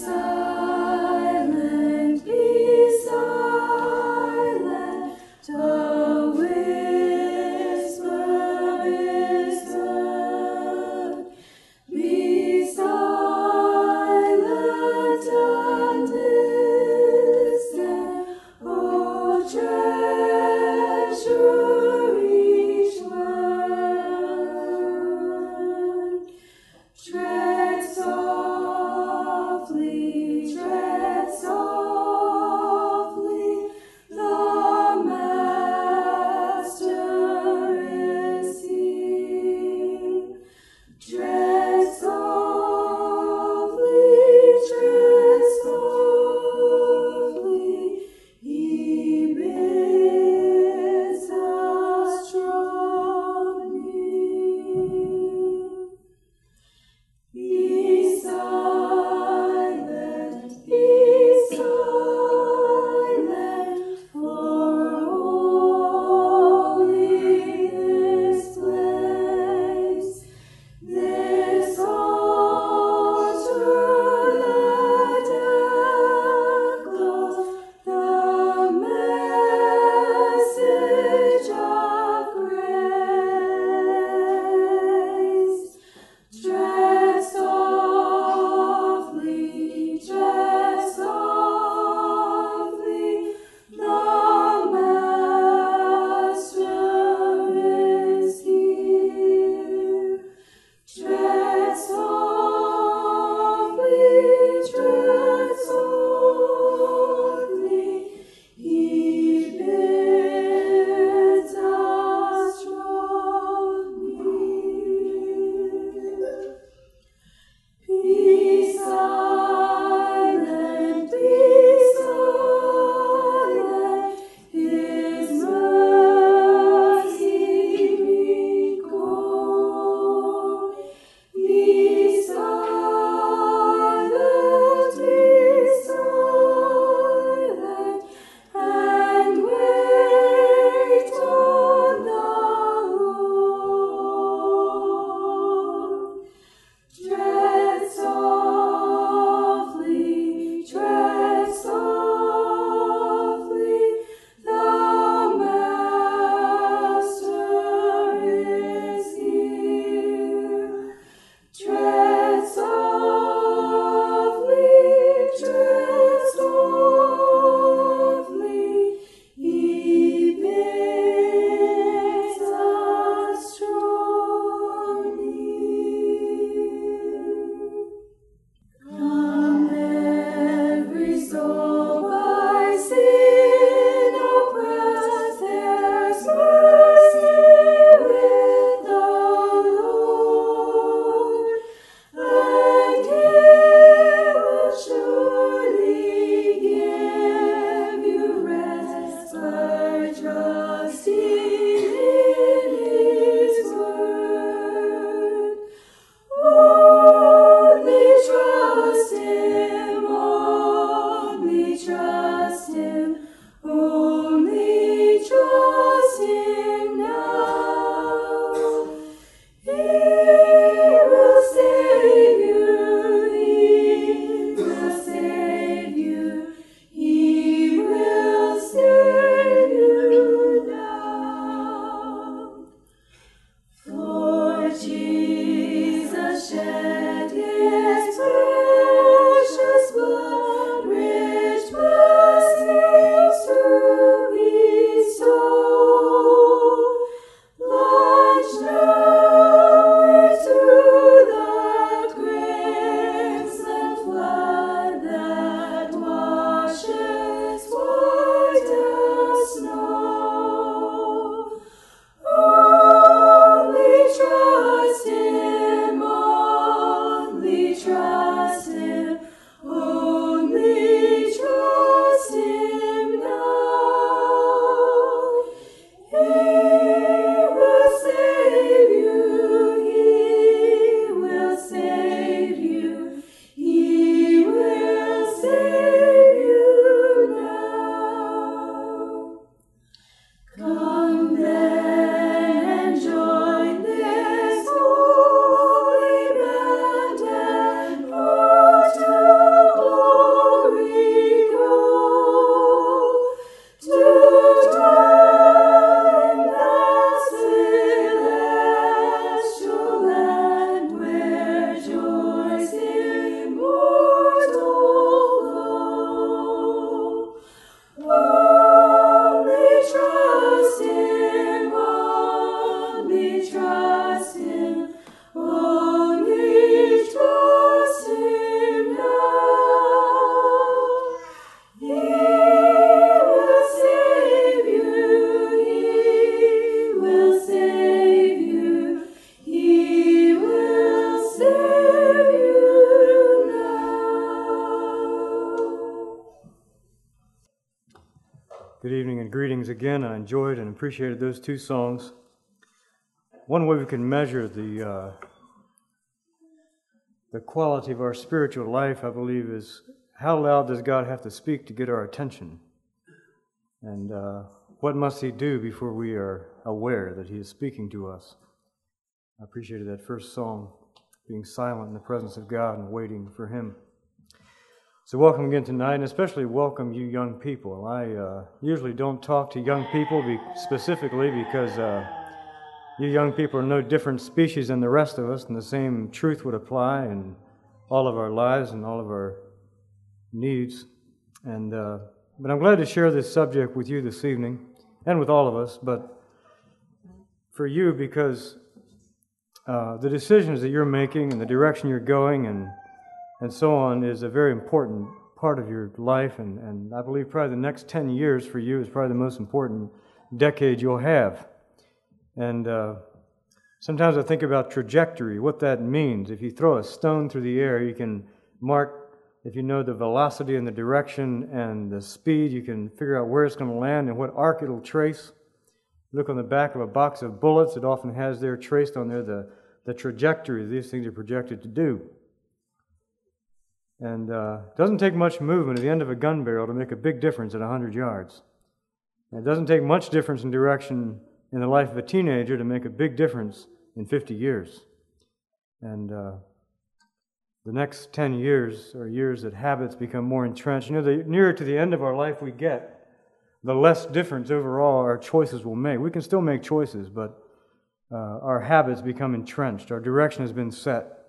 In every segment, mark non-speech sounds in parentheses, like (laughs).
silent, again. I enjoyed and appreciated those two songs. One way we can measure the uh, the quality of our spiritual life, I believe, is how loud does God have to speak to get our attention, and uh, what must He do before we are aware that He is speaking to us. I appreciated that first song, being silent in the presence of God and waiting for Him. So, welcome again tonight, and especially welcome you young people. I uh, usually don't talk to young people be- specifically because uh, you young people are no different species than the rest of us, and the same truth would apply in all of our lives and all of our needs. And uh, but I'm glad to share this subject with you this evening, and with all of us. But for you, because uh, the decisions that you're making and the direction you're going and and so on is a very important part of your life. And, and I believe probably the next 10 years for you is probably the most important decade you'll have. And uh, sometimes I think about trajectory, what that means. If you throw a stone through the air, you can mark, if you know the velocity and the direction and the speed, you can figure out where it's going to land and what arc it'll trace. Look on the back of a box of bullets, it often has there traced on there the, the trajectory these things are projected to do. And uh, it doesn't take much movement at the end of a gun barrel to make a big difference at 100 yards. And it doesn't take much difference in direction in the life of a teenager to make a big difference in 50 years. And uh, the next 10 years are years that habits become more entrenched. You know, the nearer to the end of our life we get, the less difference overall our choices will make. We can still make choices, but uh, our habits become entrenched. Our direction has been set.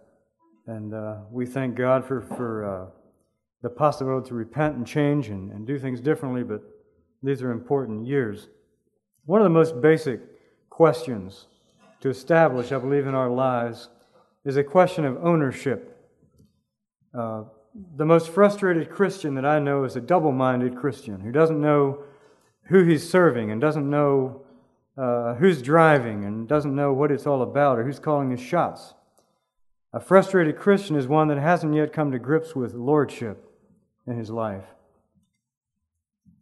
And uh, we thank God for, for uh, the possibility to repent and change and, and do things differently, but these are important years. One of the most basic questions to establish, I believe, in our lives is a question of ownership. Uh, the most frustrated Christian that I know is a double minded Christian who doesn't know who he's serving and doesn't know uh, who's driving and doesn't know what it's all about or who's calling the shots. A frustrated Christian is one that hasn't yet come to grips with lordship in his life.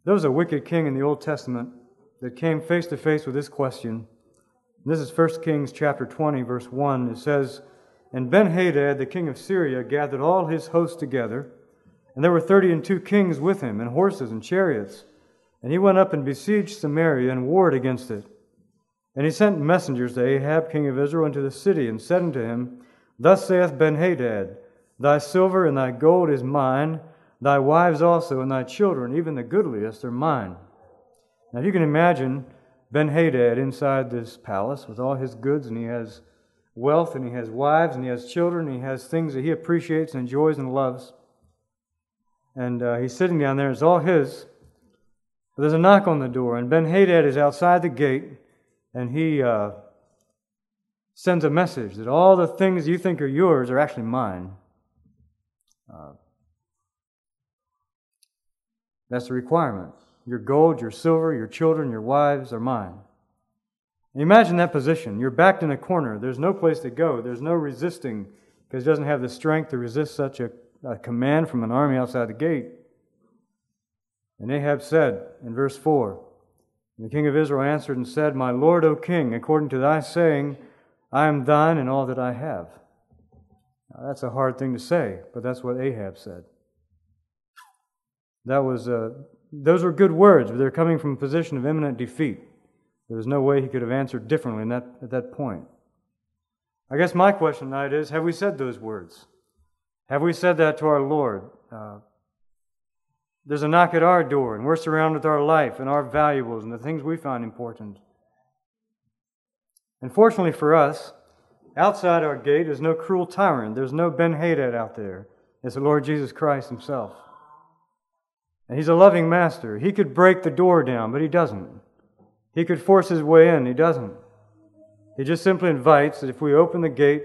There was a wicked king in the Old Testament that came face to face with this question. This is 1 Kings chapter 20, verse 1. It says, And Ben-Hadad, the king of Syria, gathered all his hosts together, and there were thirty and two kings with him, and horses and chariots. And he went up and besieged Samaria and warred against it. And he sent messengers to Ahab, king of Israel, into the city, and said unto him, Thus saith Benhadad Thy silver and thy gold is mine, thy wives also and thy children, even the goodliest, are mine. Now you can imagine Benhadad inside this palace with all his goods, and he has wealth, and he has wives, and he has children, and he has things that he appreciates and enjoys and loves. And uh, he's sitting down there, it's all his. But there's a knock on the door, and Benhadad is outside the gate, and he. Uh, sends a message that all the things you think are yours are actually mine. Uh, that's the requirement. Your gold, your silver, your children, your wives are mine. Imagine that position. You're backed in a corner. There's no place to go. There's no resisting because he doesn't have the strength to resist such a, a command from an army outside the gate. And Ahab said in verse 4 The king of Israel answered and said, My lord, O king, according to thy saying, I am thine and all that I have. Now, that's a hard thing to say, but that's what Ahab said. That was, uh, those were good words, but they're coming from a position of imminent defeat. There was no way he could have answered differently that, at that point. I guess my question tonight is have we said those words? Have we said that to our Lord? Uh, there's a knock at our door, and we're surrounded with our life and our valuables and the things we find important. And fortunately for us, outside our gate is no cruel tyrant. There's no Ben Hadad out there. It's the Lord Jesus Christ Himself. And He's a loving master. He could break the door down, but He doesn't. He could force His way in, He doesn't. He just simply invites that if we open the gate,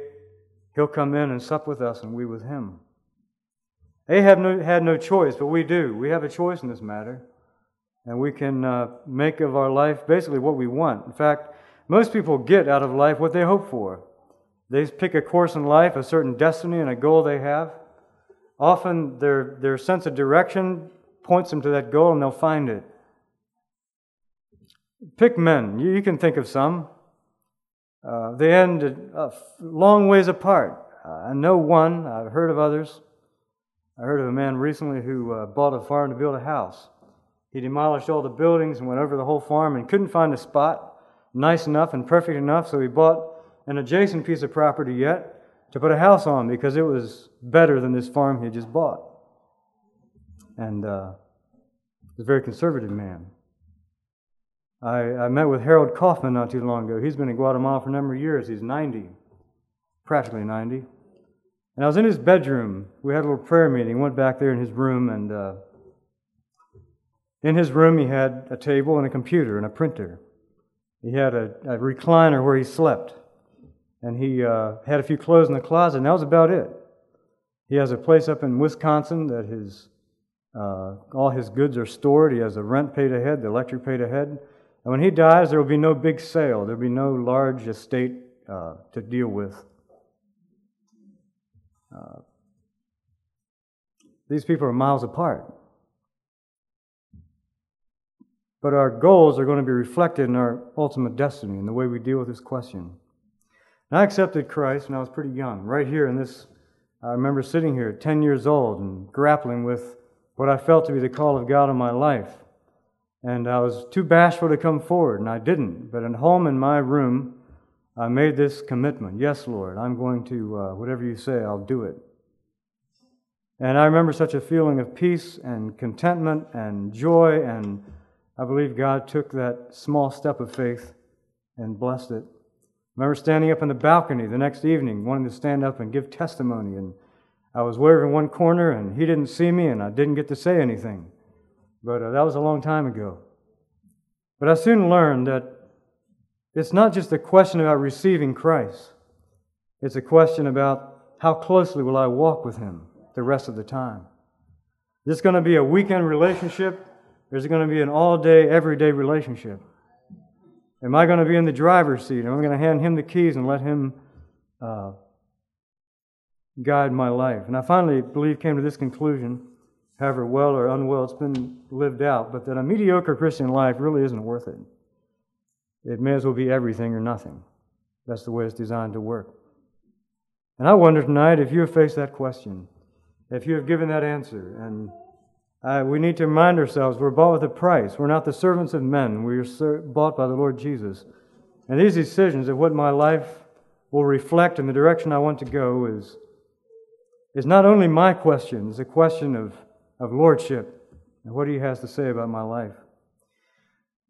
He'll come in and sup with us and we with Him. Ahab no, had no choice, but we do. We have a choice in this matter. And we can uh, make of our life basically what we want. In fact, most people get out of life what they hope for. They pick a course in life, a certain destiny, and a goal they have. Often their, their sense of direction points them to that goal and they'll find it. pick men. You, you can think of some. Uh, they end a long ways apart. Uh, I know one, I've heard of others. I heard of a man recently who uh, bought a farm to build a house. He demolished all the buildings and went over the whole farm and couldn't find a spot nice enough and perfect enough, so he bought an adjacent piece of property yet to put a house on because it was better than this farm he had just bought. And uh, he's a very conservative man. I, I met with Harold Kaufman not too long ago. He's been in Guatemala for a number of years. He's 90, practically 90. And I was in his bedroom. We had a little prayer meeting. Went back there in his room, and uh, in his room he had a table and a computer and a printer. He had a, a recliner where he slept, and he uh, had a few clothes in the closet, and that was about it. He has a place up in Wisconsin that his uh, all his goods are stored. He has the rent paid ahead, the electric paid ahead. And when he dies, there will be no big sale. There will be no large estate uh, to deal with. Uh, these people are miles apart. But our goals are going to be reflected in our ultimate destiny and the way we deal with this question. And I accepted Christ when I was pretty young, right here in this. I remember sitting here, 10 years old, and grappling with what I felt to be the call of God in my life. And I was too bashful to come forward, and I didn't. But at home in my room, I made this commitment Yes, Lord, I'm going to, uh, whatever you say, I'll do it. And I remember such a feeling of peace and contentment and joy, and I believe God took that small step of faith and blessed it. I remember standing up in the balcony the next evening, wanting to stand up and give testimony, and I was in one corner, and he didn't see me, and I didn't get to say anything. But uh, that was a long time ago. But I soon learned that it's not just a question about receiving Christ, it's a question about how closely will I walk with Him the rest of the time. Is this going to be a weekend relationship, is it going to be an all day, everyday relationship? Am I going to be in the driver's seat? Am I going to hand Him the keys and let Him uh, guide my life? And I finally believe came to this conclusion, however well or unwell it's been lived out, but that a mediocre Christian life really isn't worth it. It may as well be everything or nothing. That's the way it's designed to work. And I wonder tonight if you have faced that question, if you have given that answer. And uh, we need to remind ourselves we're bought with a price. We're not the servants of men, we are bought by the Lord Jesus. And these decisions of what my life will reflect and the direction I want to go is, is not only my question, it's a question of, of lordship and what he has to say about my life.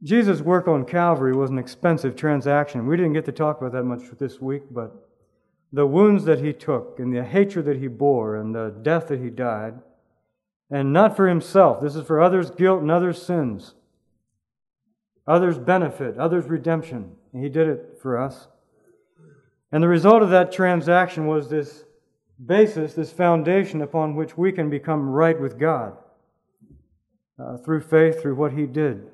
Jesus' work on Calvary was an expensive transaction. We didn't get to talk about that much this week, but the wounds that he took, and the hatred that he bore, and the death that he died, and not for himself. This is for others' guilt and others' sins, others' benefit, others' redemption. And he did it for us. And the result of that transaction was this basis, this foundation upon which we can become right with God uh, through faith, through what he did.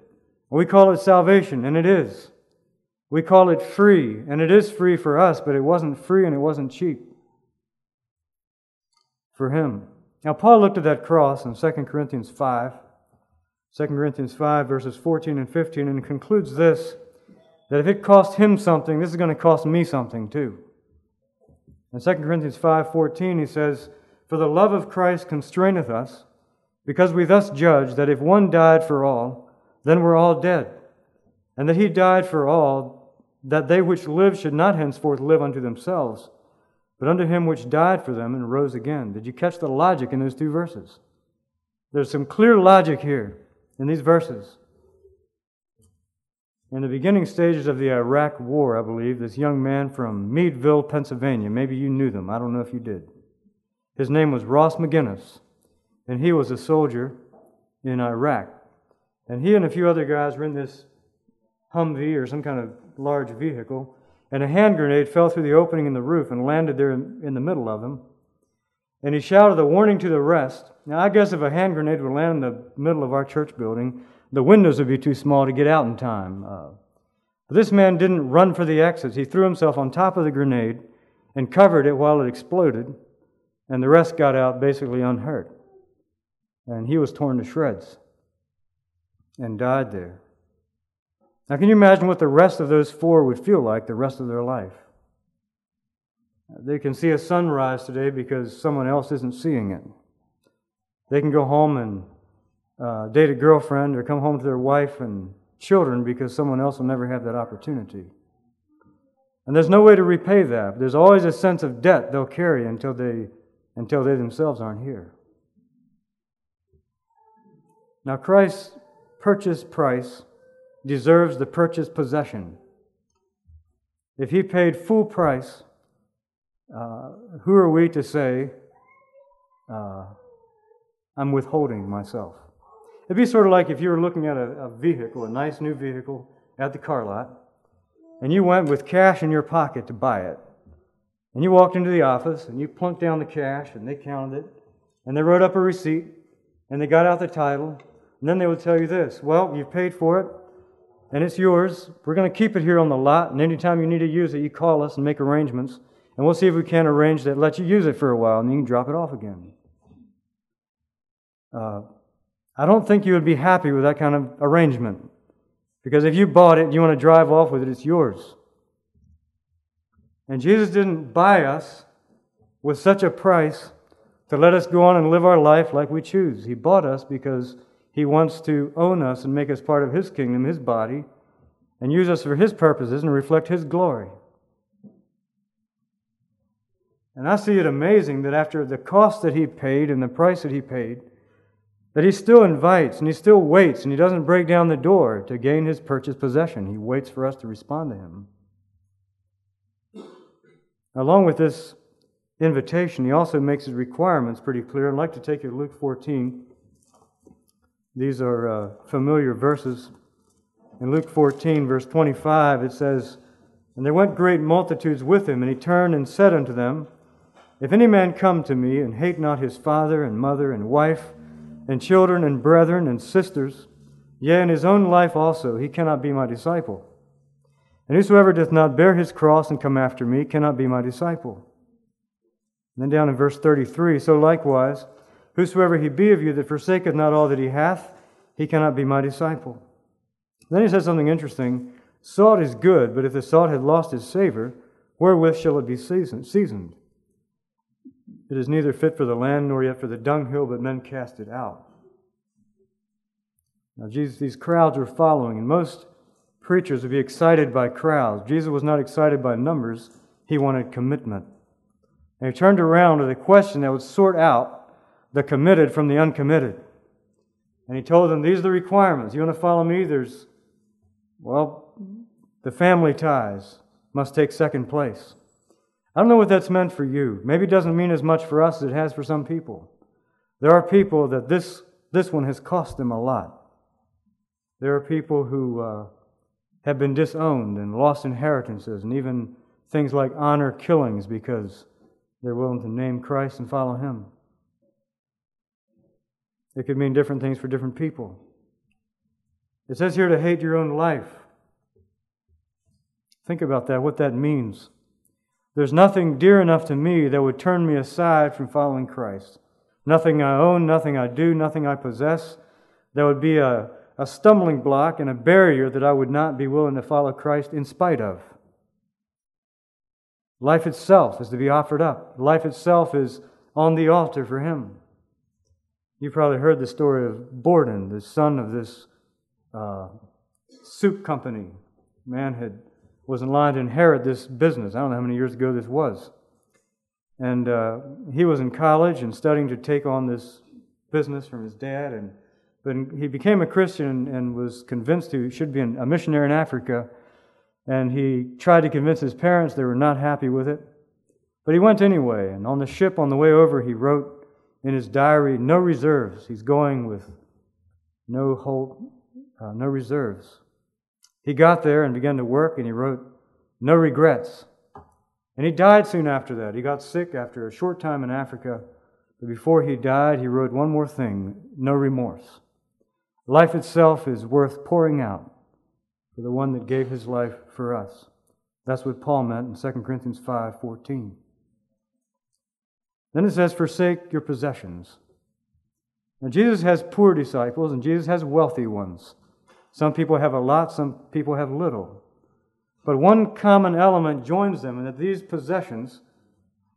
We call it salvation, and it is. We call it free, and it is free for us, but it wasn't free and it wasn't cheap for him. Now, Paul looked at that cross in 2 Corinthians 5, 2 Corinthians 5, verses 14 and 15, and concludes this that if it cost him something, this is going to cost me something too. In 2 Corinthians 5:14 he says, "For the love of Christ constraineth us, because we thus judge that if one died for all, then we're all dead. And that he died for all, that they which live should not henceforth live unto themselves, but unto him which died for them and rose again. Did you catch the logic in those two verses? There's some clear logic here in these verses. In the beginning stages of the Iraq War, I believe, this young man from Meadville, Pennsylvania, maybe you knew them, I don't know if you did. His name was Ross McGinnis, and he was a soldier in Iraq. And he and a few other guys were in this Humvee or some kind of large vehicle, and a hand grenade fell through the opening in the roof and landed there in the middle of them. And he shouted a warning to the rest. Now, I guess if a hand grenade would land in the middle of our church building, the windows would be too small to get out in time. Uh, this man didn't run for the exits. He threw himself on top of the grenade and covered it while it exploded, and the rest got out basically unhurt. And he was torn to shreds and died there. Now, can you imagine what the rest of those four would feel like the rest of their life? They can see a sunrise today because someone else isn't seeing it. They can go home and uh, date a girlfriend or come home to their wife and children because someone else will never have that opportunity. And there's no way to repay that. There's always a sense of debt they'll carry until they, until they themselves aren't here. Now, Christ's purchase price deserves the purchase possession. If he paid full price, uh, who are we to say, uh, I'm withholding myself? It'd be sort of like if you were looking at a, a vehicle, a nice new vehicle at the car lot, and you went with cash in your pocket to buy it. And you walked into the office and you plunked down the cash and they counted it and they wrote up a receipt and they got out the title and then they would tell you this well, you've paid for it and it's yours. We're going to keep it here on the lot and anytime you need to use it, you call us and make arrangements and we'll see if we can arrange that, let you use it for a while and you can drop it off again. Uh, I don't think you would be happy with that kind of arrangement. Because if you bought it and you want to drive off with it, it's yours. And Jesus didn't buy us with such a price to let us go on and live our life like we choose. He bought us because He wants to own us and make us part of His kingdom, His body, and use us for His purposes and reflect His glory. And I see it amazing that after the cost that He paid and the price that He paid, that he still invites and he still waits and he doesn't break down the door to gain his purchased possession. He waits for us to respond to him. Along with this invitation, he also makes his requirements pretty clear. I'd like to take you to Luke 14. These are uh, familiar verses. In Luke 14, verse 25, it says, And there went great multitudes with him, and he turned and said unto them, If any man come to me and hate not his father and mother and wife, and children and brethren and sisters, yea, in his own life also, he cannot be my disciple. And whosoever doth not bear his cross and come after me cannot be my disciple. And then down in verse 33, so likewise, whosoever he be of you that forsaketh not all that he hath, he cannot be my disciple. Then he says something interesting. Salt is good, but if the salt had lost its savor, wherewith shall it be seasoned? It is neither fit for the land nor yet for the dunghill, but men cast it out. Now, Jesus, these crowds were following, and most preachers would be excited by crowds. Jesus was not excited by numbers, he wanted commitment. And he turned around with a question that would sort out the committed from the uncommitted. And he told them, These are the requirements. You want to follow me? There's, well, the family ties must take second place. I don't know what that's meant for you. Maybe it doesn't mean as much for us as it has for some people. There are people that this, this one has cost them a lot. There are people who uh, have been disowned and lost inheritances and even things like honor killings because they're willing to name Christ and follow Him. It could mean different things for different people. It says here to hate your own life. Think about that, what that means. There's nothing dear enough to me that would turn me aside from following Christ. Nothing I own, nothing I do, nothing I possess that would be a, a stumbling block and a barrier that I would not be willing to follow Christ in spite of. Life itself is to be offered up. Life itself is on the altar for Him. You probably heard the story of Borden, the son of this uh, soup company. Man had was in line to inherit this business. I don't know how many years ago this was. And uh, he was in college and studying to take on this business from his dad. And but he became a Christian and was convinced he should be a missionary in Africa. And he tried to convince his parents; they were not happy with it. But he went anyway. And on the ship on the way over, he wrote in his diary, "No reserves." He's going with no hope, uh, no reserves. He got there and began to work, and he wrote, No regrets. And he died soon after that. He got sick after a short time in Africa. But before he died, he wrote one more thing no remorse. Life itself is worth pouring out for the one that gave his life for us. That's what Paul meant in 2 Corinthians 5 14. Then it says, Forsake your possessions. Now, Jesus has poor disciples and Jesus has wealthy ones. Some people have a lot, some people have little. But one common element joins them, and that these possessions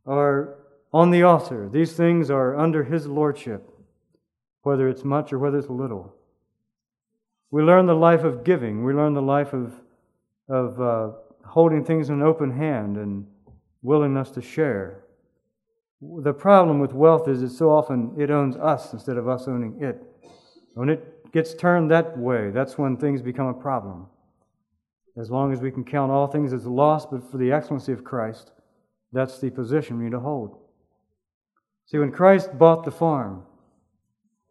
are on the altar. These things are under His lordship, whether it's much or whether it's little. We learn the life of giving. We learn the life of, of uh, holding things in an open hand and willingness to share. The problem with wealth is that so often it owns us instead of us owning it. When it gets turned that way, that's when things become a problem. As long as we can count all things as lost, but for the excellency of Christ, that's the position we need to hold. See, when Christ bought the farm,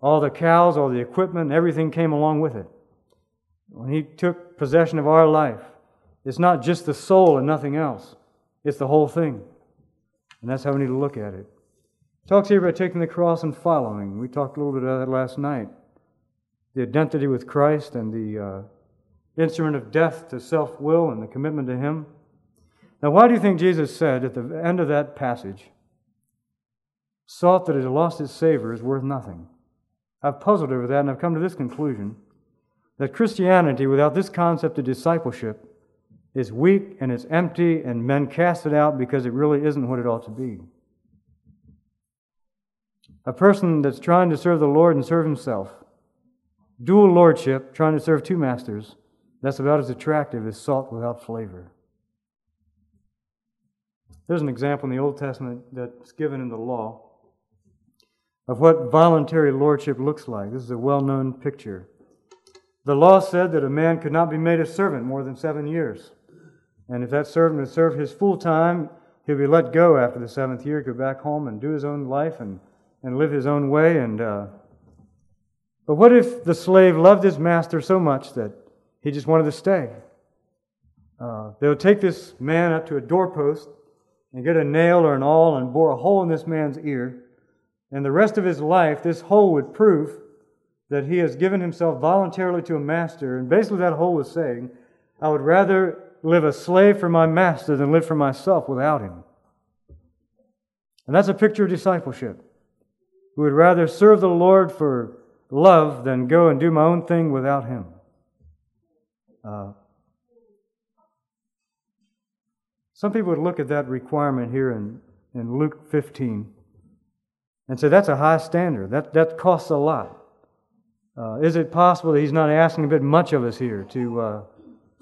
all the cows, all the equipment, everything came along with it. When He took possession of our life, it's not just the soul and nothing else, it's the whole thing. And that's how we need to look at it. talks here about taking the cross and following. We talked a little bit about that last night. The identity with Christ and the uh, instrument of death to self will and the commitment to Him. Now, why do you think Jesus said at the end of that passage, sought that has lost its savor is worth nothing? I've puzzled over that and I've come to this conclusion that Christianity, without this concept of discipleship, is weak and it's empty, and men cast it out because it really isn't what it ought to be. A person that's trying to serve the Lord and serve himself, dual lordship, trying to serve two masters, that's about as attractive as salt without flavor. There's an example in the Old Testament that's given in the law of what voluntary lordship looks like. This is a well known picture. The law said that a man could not be made a servant more than seven years. And if that servant had served his full time, he'd be let go after the seventh year, go back home and do his own life and, and live his own way. And uh, but what if the slave loved his master so much that he just wanted to stay? Uh, they would take this man up to a doorpost and get a nail or an awl and bore a hole in this man's ear. And the rest of his life, this hole would prove that he has given himself voluntarily to a master. And basically, that hole was saying, I would rather live a slave for my master than live for myself without him. And that's a picture of discipleship. We would rather serve the Lord for love than go and do my own thing without him. Uh, some people would look at that requirement here in, in Luke 15 and say that's a high standard. That, that costs a lot. Uh, is it possible that he's not asking a bit much of us here to, uh,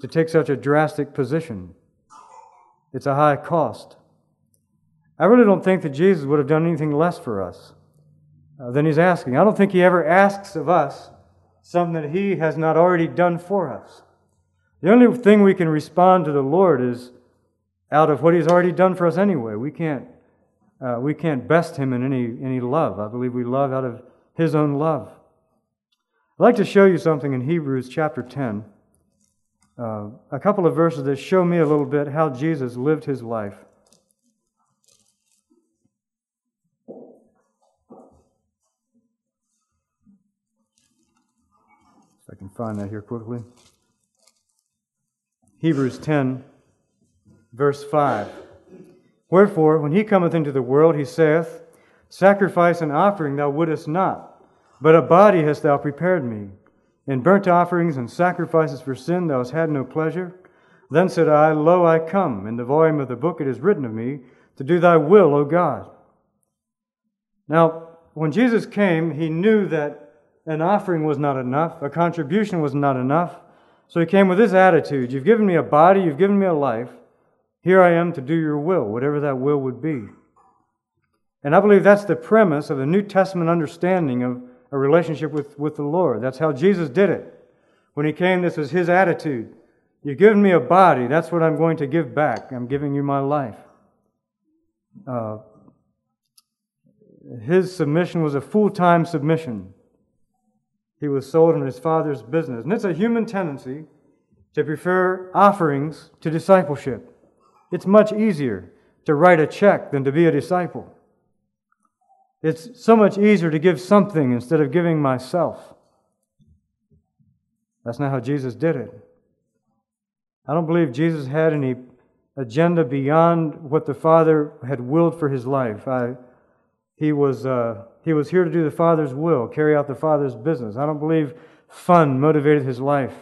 to take such a drastic position. It's a high cost. I really don't think that Jesus would have done anything less for us uh, than he's asking. I don't think he ever asks of us something that he has not already done for us. The only thing we can respond to the Lord is out of what he's already done for us anyway. We can't, uh, we can't best him in any, any love. I believe we love out of his own love. I'd like to show you something in Hebrews chapter 10 uh, a couple of verses that show me a little bit how Jesus lived his life. If I can find that here quickly. Hebrews 10, verse 5. Wherefore, when he cometh into the world, he saith, Sacrifice and offering thou wouldest not, but a body hast thou prepared me. In burnt offerings and sacrifices for sin thou hast had no pleasure. Then said I, Lo, I come. In the volume of the book it is written of me, to do thy will, O God. Now, when Jesus came, he knew that an offering was not enough, a contribution was not enough. So he came with this attitude You've given me a body, you've given me a life. Here I am to do your will, whatever that will would be. And I believe that's the premise of the New Testament understanding of a relationship with, with the Lord. That's how Jesus did it. When he came, this was his attitude. You've given me a body, that's what I'm going to give back. I'm giving you my life. Uh, his submission was a full time submission. He was sold in his father's business. And it's a human tendency to prefer offerings to discipleship. It's much easier to write a check than to be a disciple. It's so much easier to give something instead of giving myself. That's not how Jesus did it. I don't believe Jesus had any agenda beyond what the Father had willed for his life. I, he, was, uh, he was here to do the Father's will, carry out the Father's business. I don't believe fun motivated his life.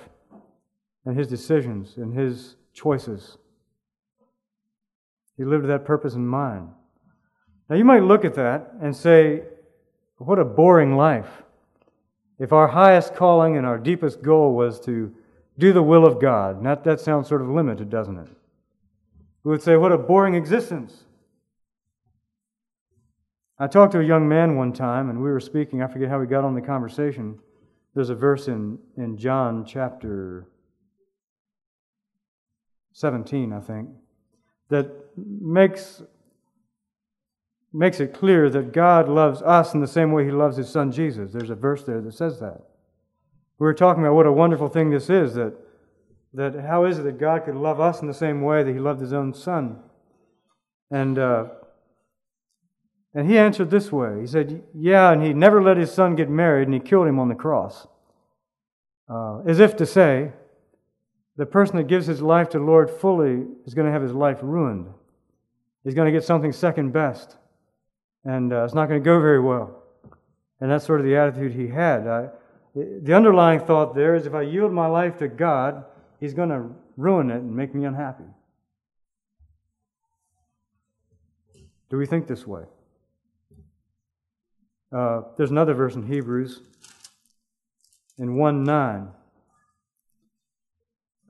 and his decisions and his choices. He lived that purpose in mind. Now, you might look at that and say, what a boring life. If our highest calling and our deepest goal was to do the will of God, that, that sounds sort of limited, doesn't it? We would say, what a boring existence. I talked to a young man one time, and we were speaking. I forget how we got on the conversation. There's a verse in, in John chapter 17, I think, that makes, makes it clear that God loves us in the same way He loves His Son Jesus. There's a verse there that says that. We were talking about what a wonderful thing this is that, that how is it that God could love us in the same way that He loved His own Son? And, uh, and he answered this way He said, Yeah, and He never let His Son get married, and He killed him on the cross. Uh, as if to say, the person that gives his life to the Lord fully is going to have his life ruined. He's going to get something second best. And uh, it's not going to go very well. And that's sort of the attitude he had. I, the underlying thought there is if I yield my life to God, He's going to ruin it and make me unhappy. Do we think this way? Uh, there's another verse in Hebrews in 1 9.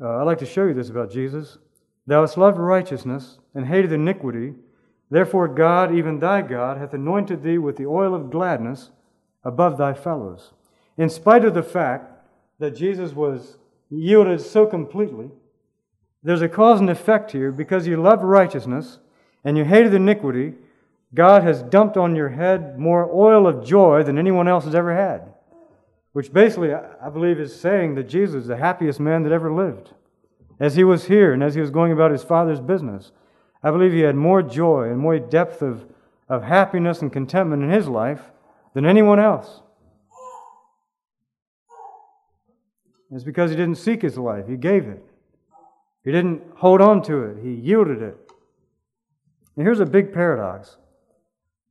Uh, I'd like to show you this about Jesus. Thou hast loved righteousness and hated iniquity. Therefore, God, even thy God, hath anointed thee with the oil of gladness above thy fellows. In spite of the fact that Jesus was yielded so completely, there's a cause and effect here because you loved righteousness and you hated iniquity. God has dumped on your head more oil of joy than anyone else has ever had. Which basically, I believe, is saying that Jesus is the happiest man that ever lived. As he was here and as he was going about his Father's business, I believe he had more joy and more depth of, of happiness and contentment in his life than anyone else. It's because he didn't seek his life, he gave it. He didn't hold on to it, he yielded it. And here's a big paradox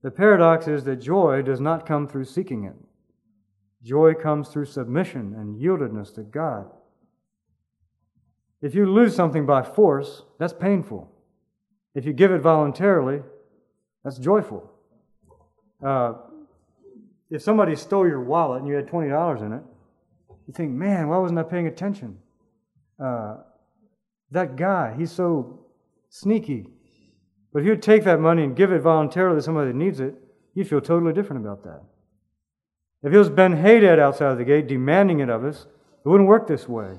the paradox is that joy does not come through seeking it. Joy comes through submission and yieldedness to God. If you lose something by force, that's painful. If you give it voluntarily, that's joyful. Uh, if somebody stole your wallet and you had $20 in it, you think, man, why wasn't I paying attention? Uh, that guy, he's so sneaky. But if you take that money and give it voluntarily to somebody that needs it, you feel totally different about that. If it was Ben Hadad outside of the gate demanding it of us, it wouldn't work this way.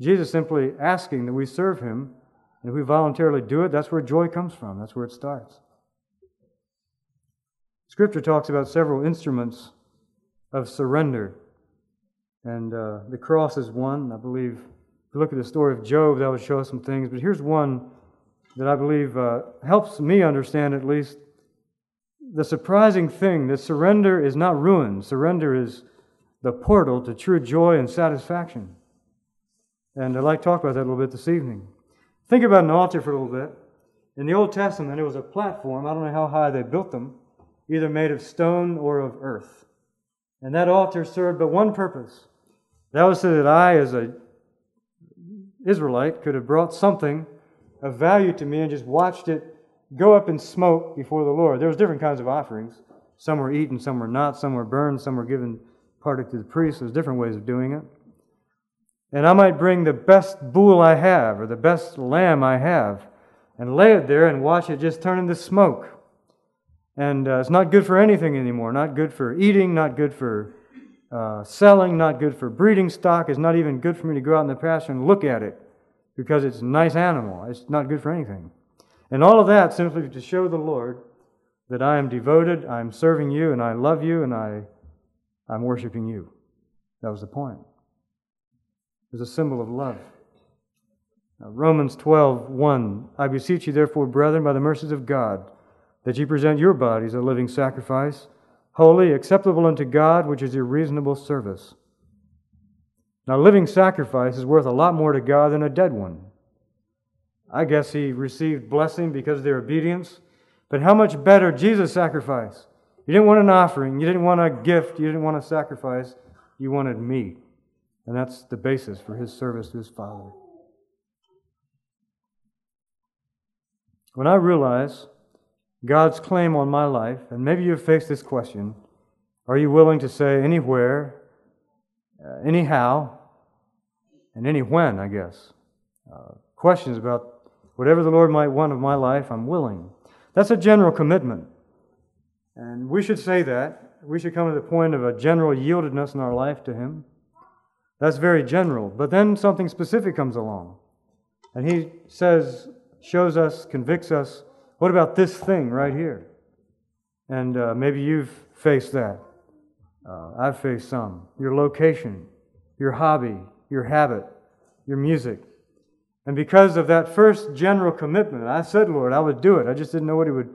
Jesus simply asking that we serve him, and if we voluntarily do it, that's where joy comes from. That's where it starts. Scripture talks about several instruments of surrender, and uh, the cross is one. I believe if you look at the story of Job, that would show us some things. But here's one that I believe uh, helps me understand at least the surprising thing that surrender is not ruin, surrender is the portal to true joy and satisfaction. And I'd like to talk about that a little bit this evening. Think about an altar for a little bit. In the Old Testament, it was a platform. I don't know how high they built them, either made of stone or of earth. And that altar served but one purpose. That was so that I, as a Israelite, could have brought something of value to me and just watched it go up in smoke before the Lord. There was different kinds of offerings. Some were eaten, some were not, some were burned, some were given parted to the priest. There's different ways of doing it. And I might bring the best bull I have or the best lamb I have and lay it there and watch it just turn into smoke. And uh, it's not good for anything anymore. Not good for eating, not good for uh, selling, not good for breeding stock. It's not even good for me to go out in the pasture and look at it because it's a nice animal. It's not good for anything. And all of that simply to show the Lord that I am devoted, I'm serving you, and I love you, and I, I'm worshiping you. That was the point. Was a symbol of love. Now, Romans 12, 1. I beseech you, therefore, brethren, by the mercies of God, that ye present your bodies a living sacrifice, holy, acceptable unto God, which is your reasonable service. Now, living sacrifice is worth a lot more to God than a dead one. I guess he received blessing because of their obedience. But how much better Jesus' sacrifice? You didn't want an offering, you didn't want a gift, you didn't want a sacrifice, you wanted me. And that's the basis for his service to his Father. When I realize God's claim on my life, and maybe you've faced this question are you willing to say anywhere, uh, anyhow, and any when, I guess? Uh, questions about whatever the Lord might want of my life, I'm willing. That's a general commitment. And we should say that. We should come to the point of a general yieldedness in our life to Him. That's very general. But then something specific comes along. And He says, shows us, convicts us, what about this thing right here? And uh, maybe you've faced that. Uh, I've faced some. Your location, your hobby, your habit, your music. And because of that first general commitment, I said, Lord, I would do it. I just didn't know what it would,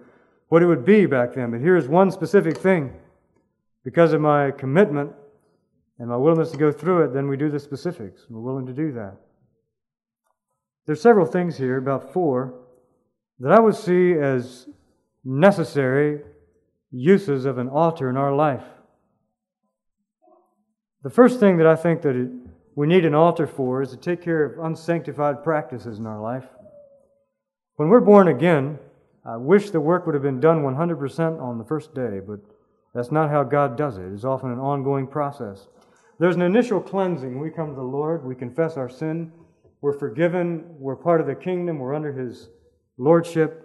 what it would be back then. But here's one specific thing. Because of my commitment and my willingness to go through it, then we do the specifics. We're willing to do that. There's several things here, about four, that I would see as necessary uses of an altar in our life. The first thing that I think that it, we need an altar for is to take care of unsanctified practices in our life. When we're born again, I wish the work would have been done 100% on the first day, but that's not how God does it. It's often an ongoing process. There's an initial cleansing. We come to the Lord, we confess our sin, we're forgiven, we're part of the kingdom, we're under His lordship,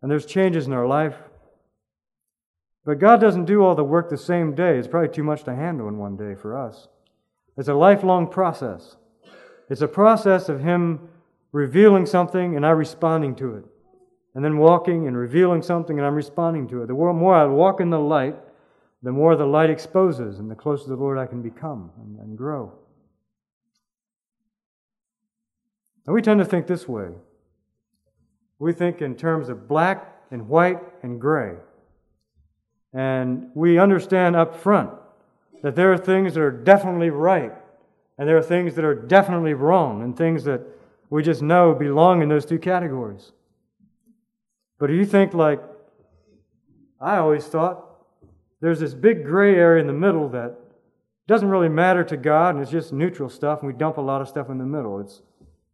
and there's changes in our life. But God doesn't do all the work the same day. It's probably too much to handle in one day for us. It's a lifelong process. It's a process of Him revealing something and I responding to it. And then walking and revealing something and I'm responding to it. The more I walk in the light, the more the light exposes and the closer to the Lord I can become and, and grow. And we tend to think this way. We think in terms of black and white and gray. And we understand up front that there are things that are definitely right, and there are things that are definitely wrong, and things that we just know belong in those two categories. But if you think like I always thought, there's this big gray area in the middle that doesn't really matter to God, and it's just neutral stuff, and we dump a lot of stuff in the middle. It's,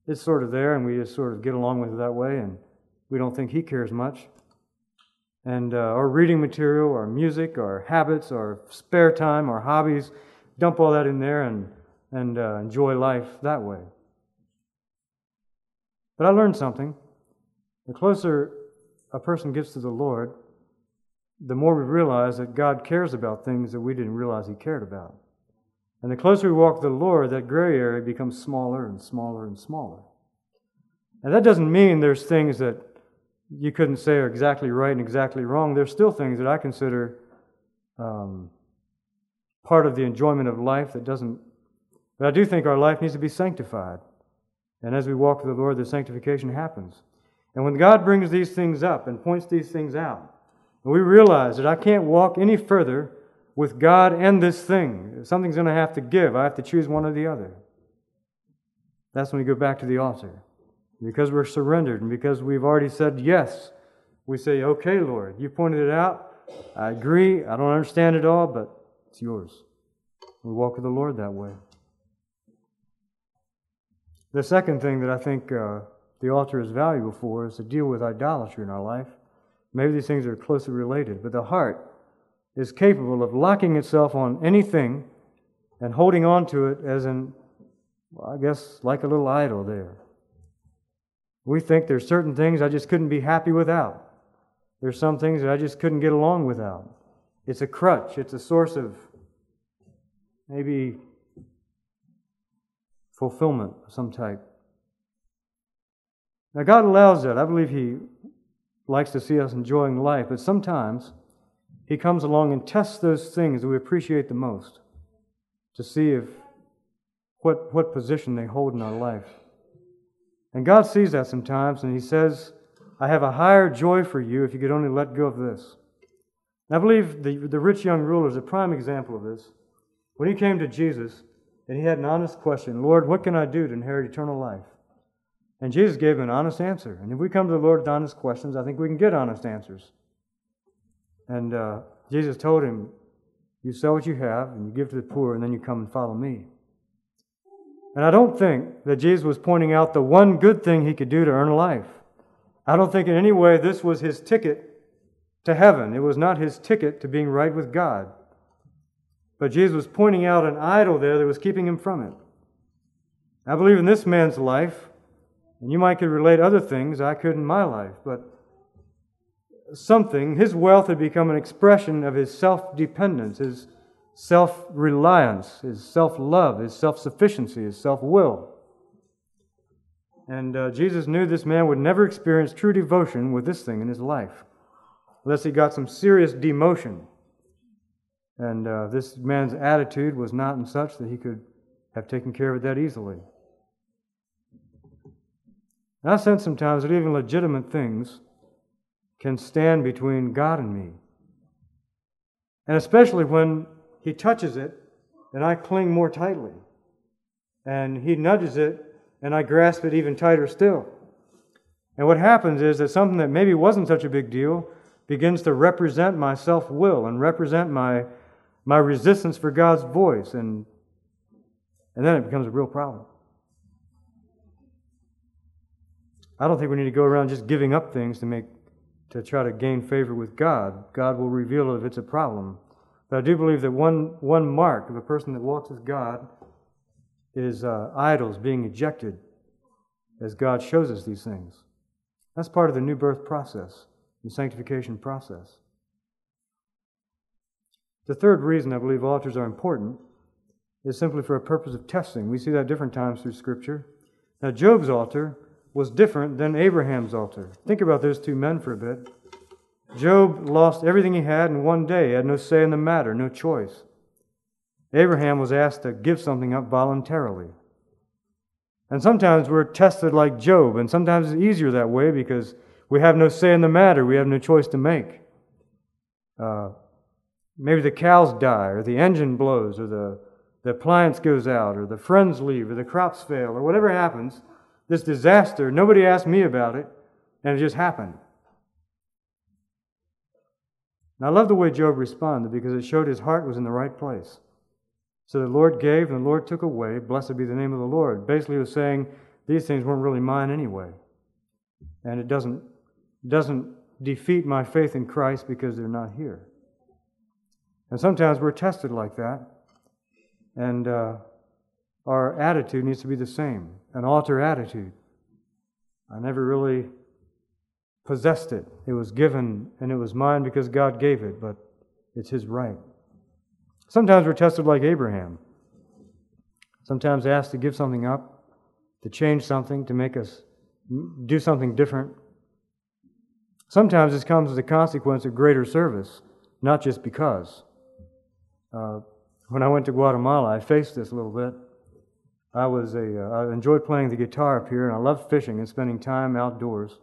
it's sort of there, and we just sort of get along with it that way, and we don't think He cares much and uh, our reading material, our music, our habits, our spare time, our hobbies, dump all that in there and, and uh, enjoy life that way. But I learned something. The closer a person gets to the Lord, the more we realize that God cares about things that we didn't realize He cared about. And the closer we walk to the Lord, that gray area becomes smaller and smaller and smaller. And that doesn't mean there's things that you couldn't say are exactly right and exactly wrong. There's still things that I consider um, part of the enjoyment of life that doesn't. But I do think our life needs to be sanctified. And as we walk with the Lord, the sanctification happens. And when God brings these things up and points these things out, and we realize that I can't walk any further with God and this thing. Something's going to have to give. I have to choose one or the other. That's when we go back to the altar. Because we're surrendered and because we've already said yes, we say, Okay, Lord, you pointed it out. I agree. I don't understand it all, but it's yours. We walk with the Lord that way. The second thing that I think uh, the altar is valuable for is to deal with idolatry in our life. Maybe these things are closely related, but the heart is capable of locking itself on anything and holding on to it as in, well, I guess, like a little idol there. We think there's certain things I just couldn't be happy without. There's some things that I just couldn't get along without. It's a crutch, it's a source of maybe fulfillment of some type. Now, God allows that. I believe He likes to see us enjoying life, but sometimes He comes along and tests those things that we appreciate the most to see if what, what position they hold in our life. And God sees that sometimes, and He says, I have a higher joy for you if you could only let go of this. And I believe the, the rich young ruler is a prime example of this. When he came to Jesus, and he had an honest question Lord, what can I do to inherit eternal life? And Jesus gave him an honest answer. And if we come to the Lord with honest questions, I think we can get honest answers. And uh, Jesus told him, You sell what you have, and you give to the poor, and then you come and follow me. And I don't think that Jesus was pointing out the one good thing he could do to earn a life. I don't think in any way this was his ticket to heaven. It was not his ticket to being right with God. But Jesus was pointing out an idol there that was keeping him from it. I believe in this man's life, and you might could relate other things I could in my life, but something, his wealth had become an expression of his self dependence, his self reliance, his self love, his self sufficiency, his self will. And uh, Jesus knew this man would never experience true devotion with this thing in his life unless he got some serious demotion. And uh, this man's attitude was not in such that he could have taken care of it that easily. And I sense sometimes that even legitimate things can stand between God and me. And especially when He touches it and I cling more tightly. And He nudges it and I grasp it even tighter still. And what happens is that something that maybe wasn't such a big deal begins to represent my self will and represent my, my resistance for God's voice. And, and then it becomes a real problem. I don't think we need to go around just giving up things to make to try to gain favor with God. God will reveal if it's a problem. But I do believe that one, one mark of a person that walks with God is uh, idols being ejected as God shows us these things. That's part of the new birth process, the sanctification process. The third reason I believe altars are important is simply for a purpose of testing. We see that different times through Scripture. Now, Job's altar was different than Abraham's altar. Think about those two men for a bit. Job lost everything he had in one day, he had no say in the matter, no choice. Abraham was asked to give something up voluntarily. And sometimes we're tested like Job, and sometimes it's easier that way because we have no say in the matter, we have no choice to make. Uh, maybe the cows die, or the engine blows, or the, the appliance goes out, or the friends leave, or the crops fail, or whatever happens this disaster. Nobody asked me about it, and it just happened. And I love the way Job responded because it showed his heart was in the right place. So the Lord gave and the Lord took away. Blessed be the name of the Lord. Basically, he was saying these things weren't really mine anyway. And it doesn't, doesn't defeat my faith in Christ because they're not here. And sometimes we're tested like that. And uh, our attitude needs to be the same an altar attitude. I never really possessed it. It was given and it was mine because God gave it, but it's His right. Sometimes we're tested like Abraham. Sometimes asked to give something up, to change something, to make us do something different. Sometimes this comes as a consequence of greater service, not just because. Uh, when I went to Guatemala, I faced this a little bit. I was a, uh, I enjoyed playing the guitar up here, and I loved fishing and spending time outdoors.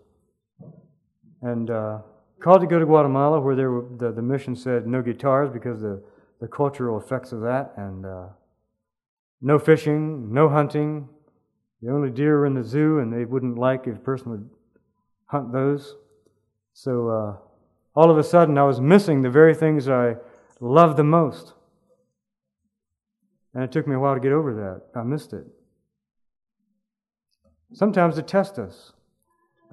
And uh, called to go to Guatemala, where there were, the, the mission said no guitars because the, the cultural effects of that, and uh, no fishing, no hunting. The only deer were in the zoo, and they wouldn't like if a person would hunt those. So uh, all of a sudden, I was missing the very things I loved the most. And it took me a while to get over that. I missed it. Sometimes to test us.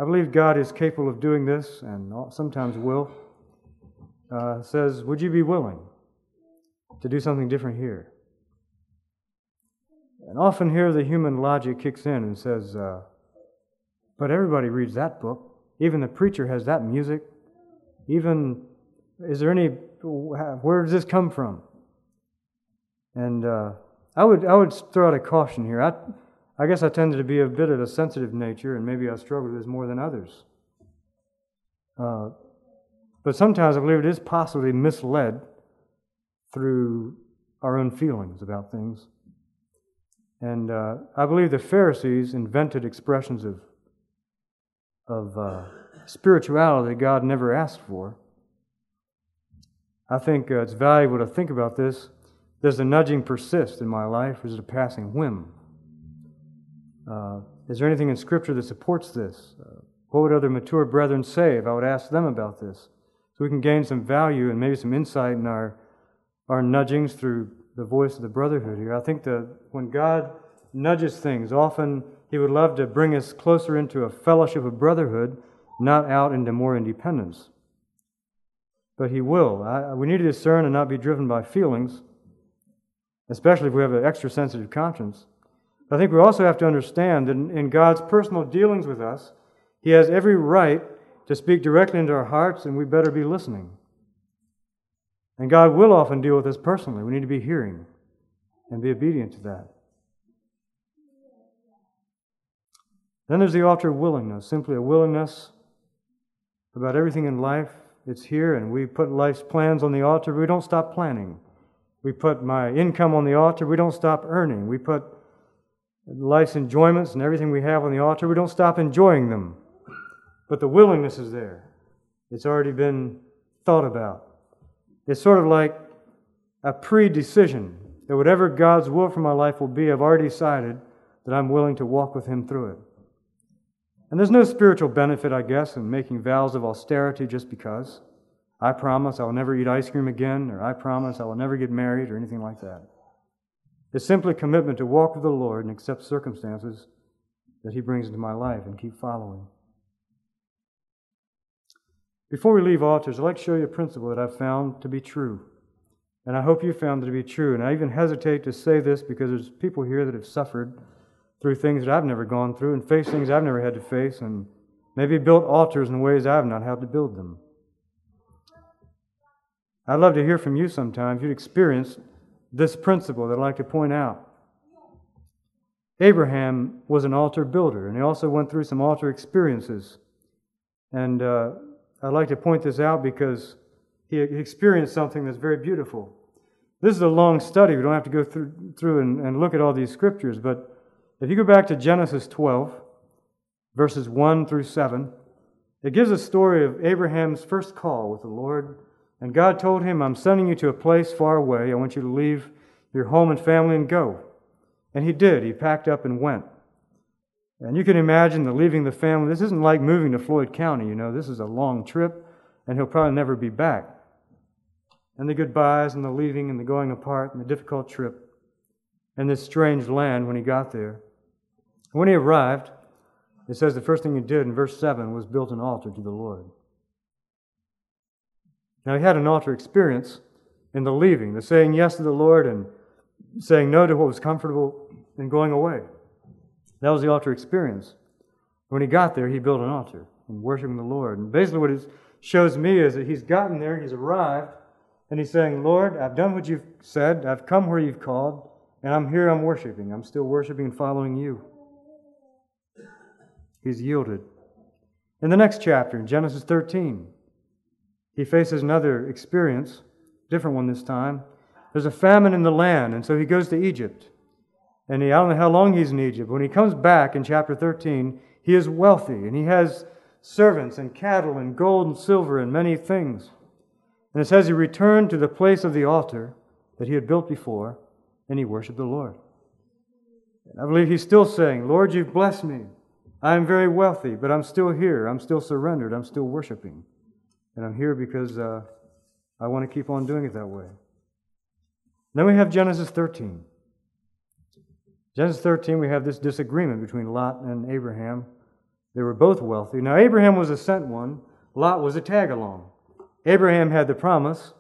I believe God is capable of doing this and sometimes will. Uh, says, Would you be willing to do something different here? And often here the human logic kicks in and says, uh, But everybody reads that book. Even the preacher has that music. Even, is there any, where does this come from? And uh, I would I would throw out a caution here. I I guess I tended to be a bit of a sensitive nature, and maybe I struggled with this more than others. Uh, but sometimes I believe it is possibly misled through our own feelings about things. And uh, I believe the Pharisees invented expressions of, of uh, spirituality God never asked for. I think uh, it's valuable to think about this does the nudging persist in my life, or is it a passing whim? Uh, is there anything in Scripture that supports this? Uh, what would other mature brethren say if I would ask them about this? So we can gain some value and maybe some insight in our, our nudgings through the voice of the brotherhood here. I think that when God nudges things. Often he would love to bring us closer into a fellowship of brotherhood, not out into more independence. But he will. I, we need to discern and not be driven by feelings, especially if we have an extra sensitive conscience. But I think we also have to understand that in, God's personal dealings with us, he has every right to speak directly into our hearts, and we better be listening. And God will often deal with us personally. We need to be hearing and be obedient to that. Then there's the altar of willingness, simply a willingness about everything in life. It's here, and we put life's plans on the altar, but we don't stop planning. We put my income on the altar, we don't stop earning. We put life's enjoyments and everything we have on the altar, we don't stop enjoying them. But the willingness is there. It's already been thought about. It's sort of like a pre decision that whatever God's will for my life will be, I've already decided that I'm willing to walk with Him through it. And there's no spiritual benefit, I guess, in making vows of austerity just because. I promise I will never eat ice cream again, or I promise I will never get married, or anything like that. It's simply commitment to walk with the Lord and accept circumstances that He brings into my life and keep following. Before we leave altars, I'd like to show you a principle that I've found to be true. And I hope you found it to be true. And I even hesitate to say this because there's people here that have suffered through things that I've never gone through and faced things I've never had to face and maybe built altars in ways I've not had to build them. I'd love to hear from you sometime if you'd experienced this principle that I'd like to point out. Abraham was an altar builder, and he also went through some altar experiences. And uh, I'd like to point this out because he experienced something that's very beautiful. This is a long study. We don't have to go through, through and, and look at all these scriptures, but if you go back to Genesis 12, verses 1 through 7, it gives a story of Abraham's first call with the Lord. And God told him, I'm sending you to a place far away. I want you to leave your home and family and go. And he did. He packed up and went. And you can imagine the leaving the family. This isn't like moving to Floyd County, you know. This is a long trip, and he'll probably never be back. And the goodbyes and the leaving and the going apart and the difficult trip and this strange land when he got there. When he arrived, it says the first thing he did in verse 7 was build an altar to the Lord. Now, he had an altar experience in the leaving, the saying yes to the Lord and saying no to what was comfortable and going away. That was the altar experience. When he got there, he built an altar and worshiping the Lord. And basically, what it shows me is that he's gotten there, he's arrived, and he's saying, Lord, I've done what you've said, I've come where you've called, and I'm here, I'm worshiping. I'm still worshiping and following you. He's yielded. In the next chapter, in Genesis 13, he faces another experience, different one this time. There's a famine in the land, and so he goes to Egypt. And he, I don't know how long he's in Egypt. When he comes back in chapter 13, he is wealthy and he has servants and cattle and gold and silver and many things. And it says he returned to the place of the altar that he had built before and he worshiped the Lord. And I believe he's still saying, Lord, you've blessed me. I am very wealthy, but I'm still here. I'm still surrendered. I'm still worshiping. And I'm here because uh, I want to keep on doing it that way. Then we have Genesis 13. Genesis 13, we have this disagreement between Lot and Abraham. They were both wealthy. Now, Abraham was a sent one, Lot was a tag along. Abraham had the promise,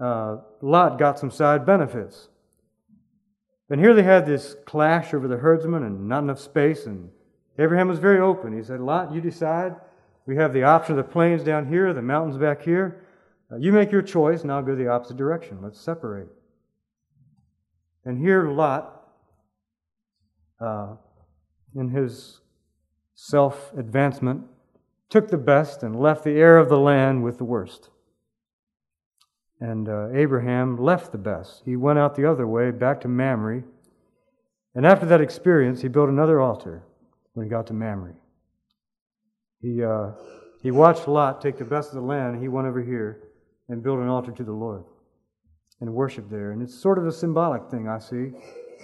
uh, Lot got some side benefits. And here they had this clash over the herdsmen and not enough space, and Abraham was very open. He said, Lot, you decide. We have the option of the plains down here, the mountains back here. Uh, you make your choice, I'll go the opposite direction. Let's separate. And here Lot uh, in his self advancement, took the best and left the heir of the land with the worst. And uh, Abraham left the best. He went out the other way, back to Mamre. And after that experience, he built another altar when he got to Mamre. He, uh, he watched Lot take the best of the land, he went over here and built an altar to the Lord and worshiped there. And it's sort of a symbolic thing, I see.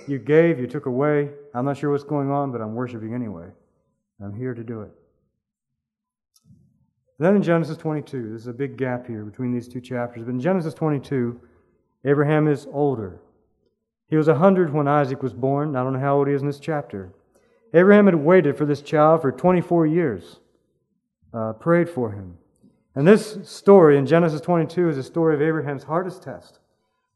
You gave, you took away. I'm not sure what's going on, but I'm worshiping anyway. I'm here to do it. Then in Genesis 22, there's a big gap here between these two chapters. But in Genesis 22, Abraham is older. He was a 100 when Isaac was born. I don't know how old he is in this chapter. Abraham had waited for this child for 24 years, uh, prayed for him. And this story in Genesis 22 is a story of Abraham's hardest test.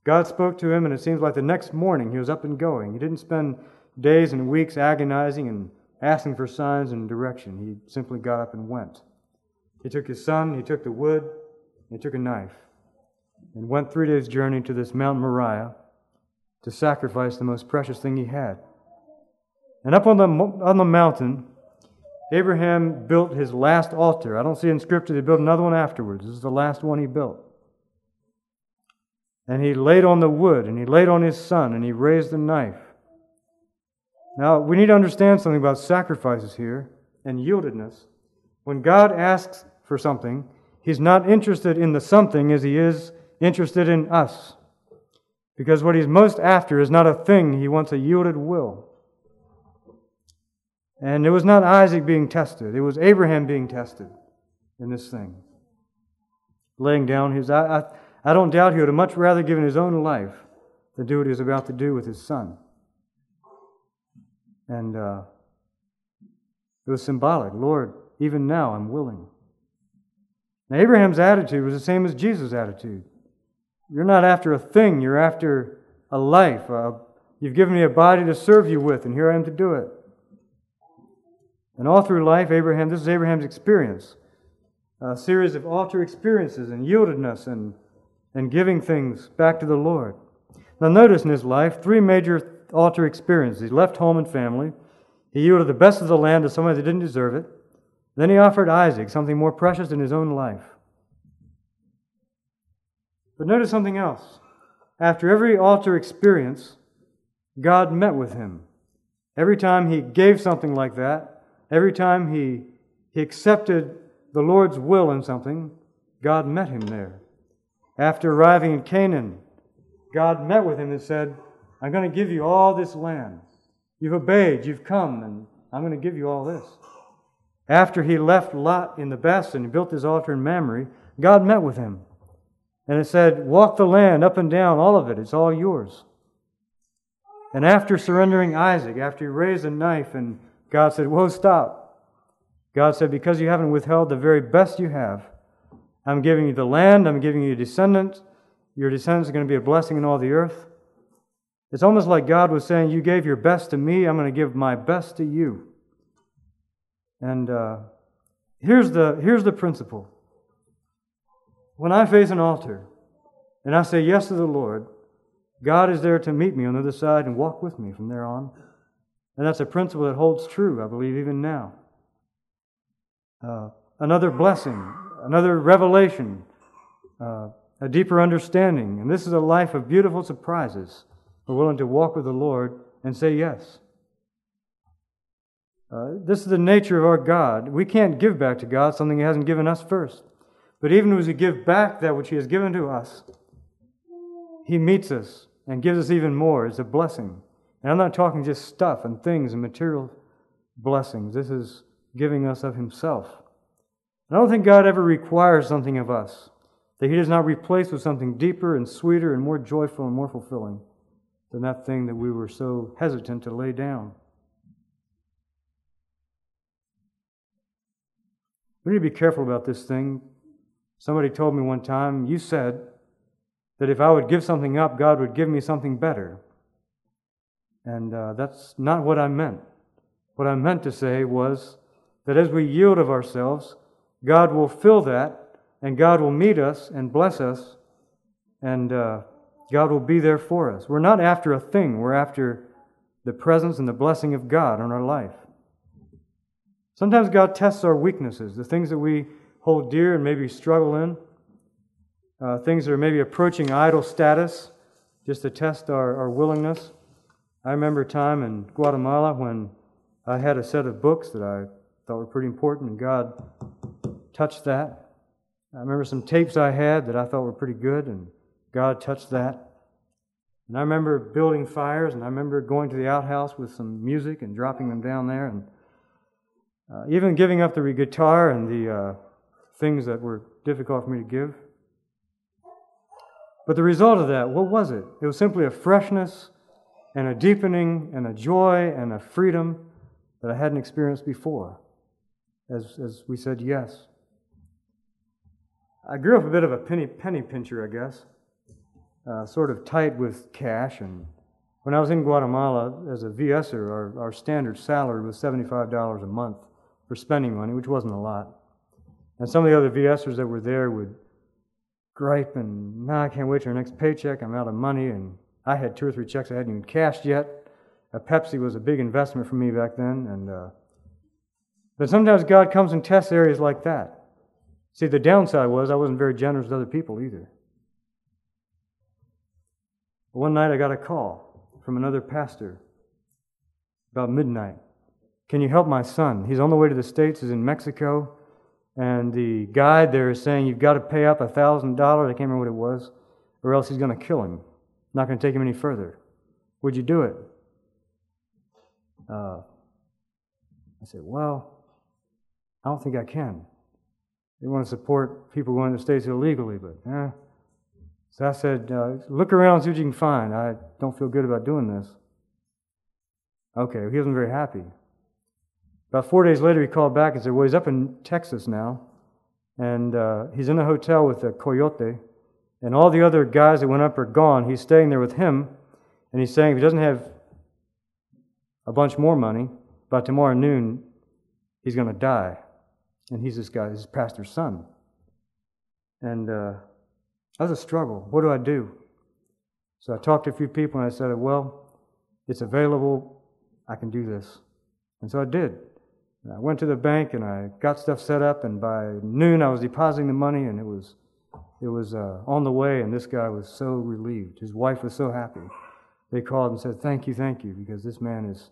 God spoke to him, and it seems like the next morning he was up and going. He didn't spend days and weeks agonizing and asking for signs and direction. He simply got up and went. He took his son, he took the wood, he took a knife, and went three days' journey to this Mount Moriah to sacrifice the most precious thing he had. And up on the, on the mountain, Abraham built his last altar. I don't see in Scripture they built another one afterwards. This is the last one he built. And he laid on the wood, and he laid on his son, and he raised the knife. Now, we need to understand something about sacrifices here and yieldedness. When God asks for something, he's not interested in the something as he is interested in us. Because what he's most after is not a thing, he wants a yielded will. And it was not Isaac being tested, it was Abraham being tested in this thing. Laying down his. I, I, I don't doubt he would have much rather given his own life than do what he was about to do with his son. And uh, it was symbolic. Lord, even now I'm willing. Now, Abraham's attitude was the same as Jesus' attitude. You're not after a thing, you're after a life. You've given me a body to serve you with, and here I am to do it. And all through life, Abraham, this is Abraham's experience a series of altar experiences and yieldedness and and giving things back to the Lord. Now, notice in his life three major altar experiences. He left home and family. He yielded the best of the land to somebody that didn't deserve it. Then he offered Isaac something more precious than his own life. But notice something else. After every altar experience, God met with him. Every time he gave something like that, every time he, he accepted the Lord's will in something, God met him there. After arriving in Canaan, God met with him and said, I'm going to give you all this land. You've obeyed, you've come, and I'm going to give you all this. After he left Lot in the best and built his altar in Mamre, God met with him. And it said, Walk the land up and down, all of it, it's all yours. And after surrendering Isaac, after he raised a knife, and God said, Whoa, stop. God said, Because you haven't withheld the very best you have, I'm giving you the land, I'm giving you descendants. Your descendants are going to be a blessing in all the earth. It's almost like God was saying, You gave your best to me, I'm going to give my best to you. And uh, here's, the, here's the principle. When I face an altar and I say yes to the Lord, God is there to meet me on the other side and walk with me from there on. And that's a principle that holds true, I believe, even now. Uh, another blessing another revelation, uh, a deeper understanding. And this is a life of beautiful surprises. We're willing to walk with the Lord and say yes. Uh, this is the nature of our God. We can't give back to God something He hasn't given us first. But even as we give back that which He has given to us, He meets us and gives us even more. It's a blessing. And I'm not talking just stuff and things and material blessings. This is giving us of Himself. I don't think God ever requires something of us that He does not replace with something deeper and sweeter and more joyful and more fulfilling than that thing that we were so hesitant to lay down. We need to be careful about this thing. Somebody told me one time, You said that if I would give something up, God would give me something better. And uh, that's not what I meant. What I meant to say was that as we yield of ourselves, God will fill that, and God will meet us and bless us, and uh, God will be there for us. We're not after a thing, we're after the presence and the blessing of God in our life. Sometimes God tests our weaknesses, the things that we hold dear and maybe struggle in, uh, things that are maybe approaching idol status, just to test our, our willingness. I remember a time in Guatemala when I had a set of books that I thought were pretty important, and God touched that. I remember some tapes I had that I thought were pretty good, and God touched that. And I remember building fires, and I remember going to the outhouse with some music and dropping them down there, and uh, even giving up the guitar and the uh, things that were difficult for me to give. But the result of that, what was it? It was simply a freshness and a deepening and a joy and a freedom that I hadn't experienced before as, as we said yes. I grew up a bit of a penny, penny pincher, I guess, uh, sort of tight with cash. And when I was in Guatemala as a VSer, our, our standard salary was $75 a month for spending money, which wasn't a lot. And some of the other VSers that were there would gripe and, nah, I can't wait for our next paycheck. I'm out of money. And I had two or three checks I hadn't even cashed yet. A Pepsi was a big investment for me back then. And, uh, but sometimes God comes and tests areas like that. See, the downside was I wasn't very generous with other people either. One night I got a call from another pastor about midnight. Can you help my son? He's on the way to the States, he's in Mexico, and the guide there is saying you've got to pay up a $1,000, I can't remember what it was, or else he's going to kill him. Not going to take him any further. Would you do it? Uh, I said, Well, I don't think I can. They want to support people going to the States illegally, but eh. So I said, uh, look around see what you can find. I don't feel good about doing this. Okay, he wasn't very happy. About four days later, he called back and said, well, he's up in Texas now, and uh, he's in a hotel with a coyote, and all the other guys that went up are gone. He's staying there with him, and he's saying if he doesn't have a bunch more money, by tomorrow noon, he's going to die. And he's this guy, his pastor's son. And uh, that was a struggle. What do I do? So I talked to a few people and I said, Well, it's available. I can do this. And so I did. And I went to the bank and I got stuff set up, and by noon I was depositing the money, and it was, it was uh, on the way, and this guy was so relieved. His wife was so happy. They called and said, Thank you, thank you, because this man is,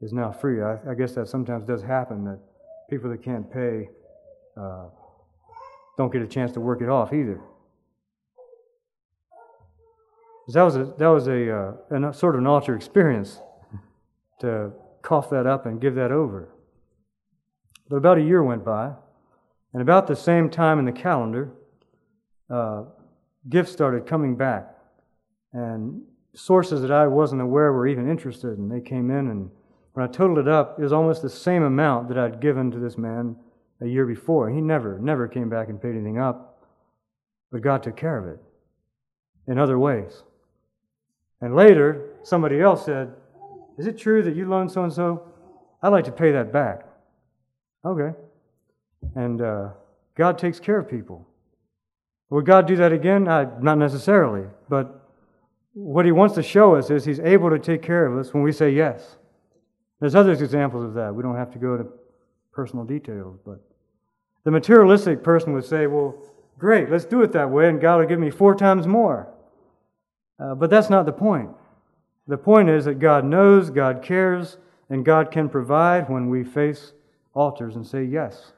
is now free. I, I guess that sometimes does happen that people that can't pay uh, don't get a chance to work it off either. That was a, that was a, uh, a sort of an altar experience (laughs) to cough that up and give that over. But about a year went by, and about the same time in the calendar, uh, gifts started coming back. And sources that I wasn't aware were even interested, and they came in, and when I totaled it up, it was almost the same amount that I'd given to this man a year before. He never, never came back and paid anything up, but God took care of it in other ways. And later, somebody else said, Is it true that you loaned so and so? I'd like to pay that back. Okay. And uh, God takes care of people. Would God do that again? Uh, not necessarily. But what He wants to show us is He's able to take care of us when we say yes. There's other examples of that. We don't have to go to personal details, but the materialistic person would say, Well, great, let's do it that way, and God will give me four times more. Uh, but that's not the point. The point is that God knows, God cares, and God can provide when we face altars and say yes.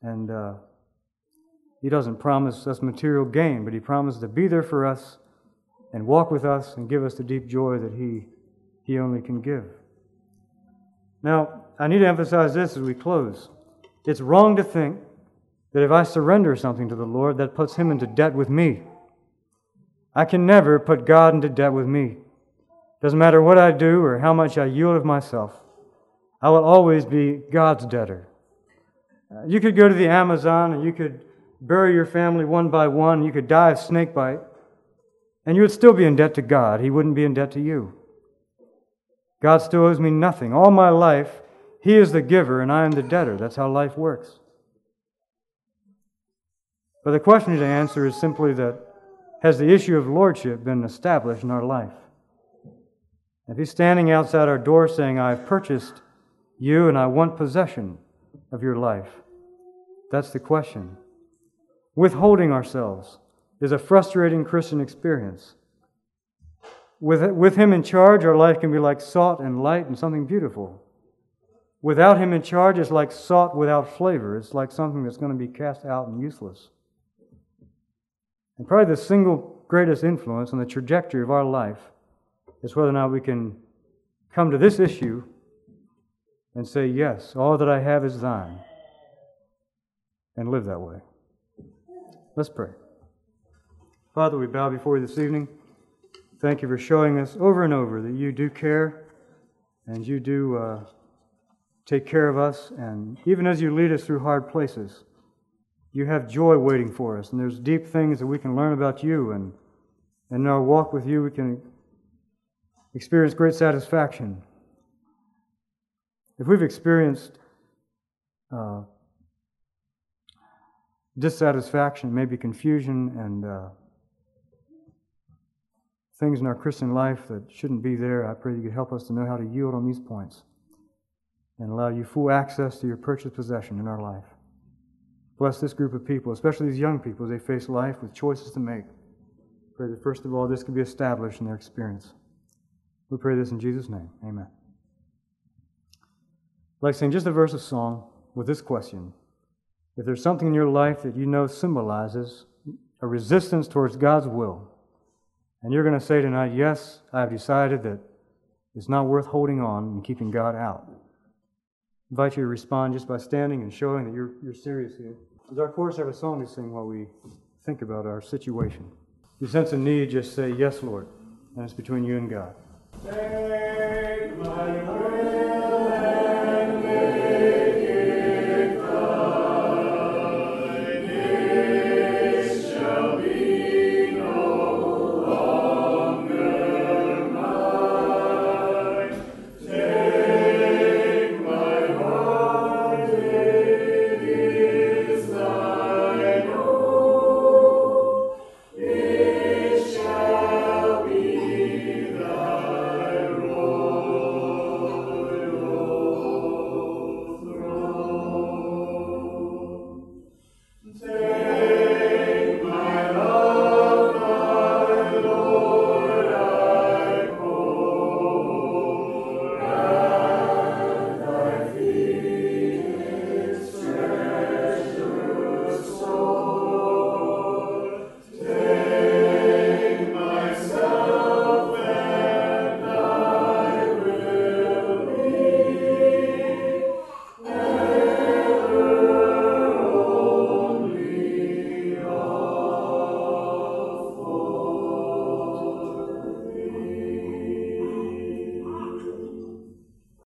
And uh, He doesn't promise us material gain, but He promises to be there for us and walk with us and give us the deep joy that He, he only can give. Now, I need to emphasize this as we close. It's wrong to think that if I surrender something to the Lord, that puts Him into debt with me. I can never put God into debt with me. Doesn't matter what I do or how much I yield of myself, I will always be God's debtor. Uh, you could go to the Amazon and you could bury your family one by one, you could die of snake bite, and you would still be in debt to God. He wouldn't be in debt to you. God still owes me nothing. All my life, he is the giver and I am the debtor. That's how life works. But the question to answer is simply that has the issue of lordship been established in our life? If he's standing outside our door saying, I've purchased you and I want possession of your life, that's the question. Withholding ourselves is a frustrating Christian experience. With, with him in charge, our life can be like salt and light and something beautiful. Without Him in charge, it's like salt without flavor. It's like something that's going to be cast out and useless. And probably the single greatest influence on the trajectory of our life is whether or not we can come to this issue and say, Yes, all that I have is thine, and live that way. Let's pray. Father, we bow before you this evening. thank you for showing us over and over that you do care and you do uh, take care of us. And even as you lead us through hard places, you have joy waiting for us. And there's deep things that we can learn about you. And, and in our walk with you, we can experience great satisfaction. If we've experienced uh, dissatisfaction, maybe confusion, and uh, things in our Christian life that shouldn't be there, I pray you could help us to know how to yield on these points and allow you full access to your purchased possession in our life. Bless this group of people, especially these young people, as they face life with choices to make. Pray that first of all, this can be established in their experience. We pray this in Jesus' name. Amen. Like saying just a verse of song with this question. If there's something in your life that you know symbolizes a resistance towards God's will, and you're going to say tonight, Yes, I've decided that it's not worth holding on and keeping God out. I invite you to respond just by standing and showing that you're, you're serious here. Does our chorus have a song to sing while we think about our situation? If you sense a need, just say, Yes, Lord. And it's between you and God.